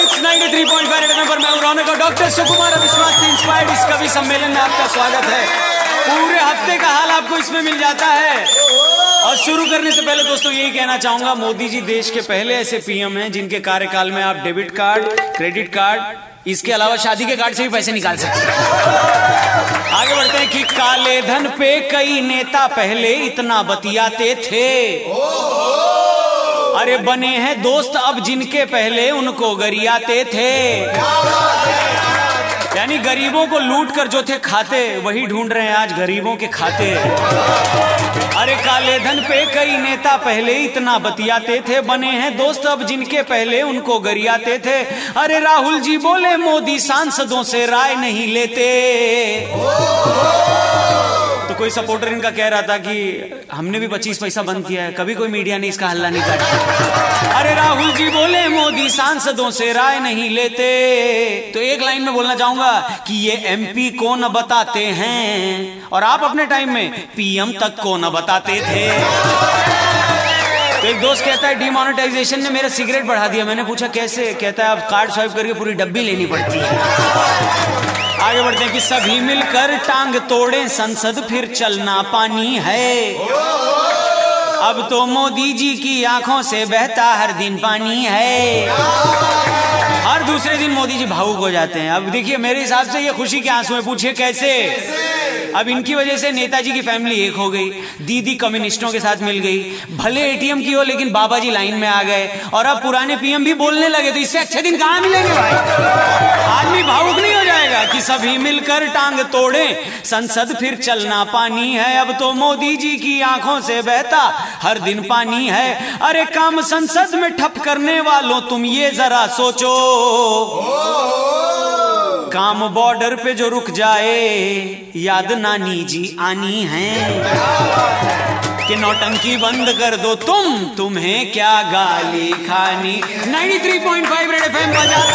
It's 93.5 red FM पर मैं doctor सुकुमार inspired इस कवि सम्मेलन में आपका स्वागत है। पूरे हफ़्ते का हाल आपको इसमें मिल जाता है। और शुरू करने से पहले दोस्तों यही कहना चाहूँगा, मोदी जी देश के पहले ऐसे पीएम हैं जिनके कार्यकाल में आप डेबिट कार्ड, क्रेडिट कार्ड, इसके अलावा शादी के कार्ड से भी पैसे निकाल सकते हैं। आगे बढ़ते हैं कि काले धन पे कई नेता पहले इतना बतियाते थे। अरे बने हैं दोस्त अब जिनके पहले उनको गरियाते थे। यानी गरीबों को लूट कर जो थे खाते, वही ढूंढ रहे हैं आज गरीबों के खाते। अरे काले धन पे कई नेता पहले इतना बतियाते थे, बने हैं दोस्त अब जिनके पहले उनको गरियाते थे। अरे राहुल जी बोले, मोदी सांसदों से राय नहीं लेते। तो कोई सपोर्टर इनका कह रहा था कि हमने भी पच्चीस पैसा बंद किया है कभी कोई मीडिया ने इसका हल्ला नहीं काटा अरे राहुल जी बोले मोदी सांसदों से राय नहीं लेते। तो एक लाइन में बोलना चाहूँगा कि ये एमपी को न बताते हैं? और आप अपने टाइम में पीएम तक को न बताते थे? तो एक दोस्त कहता है डिमोनेटाइजेशन ने मेरा सिगरेट बढ़ा दिया। मैंने पूछा कैसे? कहता है अब कार्ड स्वाइप करके पूरी डब्बी लेनी पड़ती है। आगे दें कि सभी मिलकर टांग तोड़े, संसद फिर चलना पानी है। अब तो मोदी जी की आँखों से बहता हर दिन पानी है। हर दूसरे दिन मोदी जी भावुक हो जाते हैं। अब देखिए, मेरे हिसाब से ये खुशी के आँसू है, पूछिए कैसे? अब इनकी वजह से नेताजी की फैमिली एक हो गई, दीदी कम्युनिस्टों के साथ मिल गई। भले एटीएम की हो, लेकिन बाबा जी लाइन में आ गए। और अब पुराने पीएम भी बोलने लगे तो इससे अच्छे दिन कहाँ मिलेंगे भाई? आदमी भावुक नहीं हो जाएगा कि सभी मिलकर टांग तोड़े। संसद फिर चलना पानी है, अब तो मोदी जी की आँखों से बहता हर दिन पानी है। अरे काम संसद में ठप करने वालों, तुम ये जरा सोचो। काम बॉर्डर पे जो रुक जाए, याद नानी जी आनी है। कि नौटंकी बंद कर दो तुम, तुम्हें क्या गाली खानी? 93.5 रेड एफएम एम रहो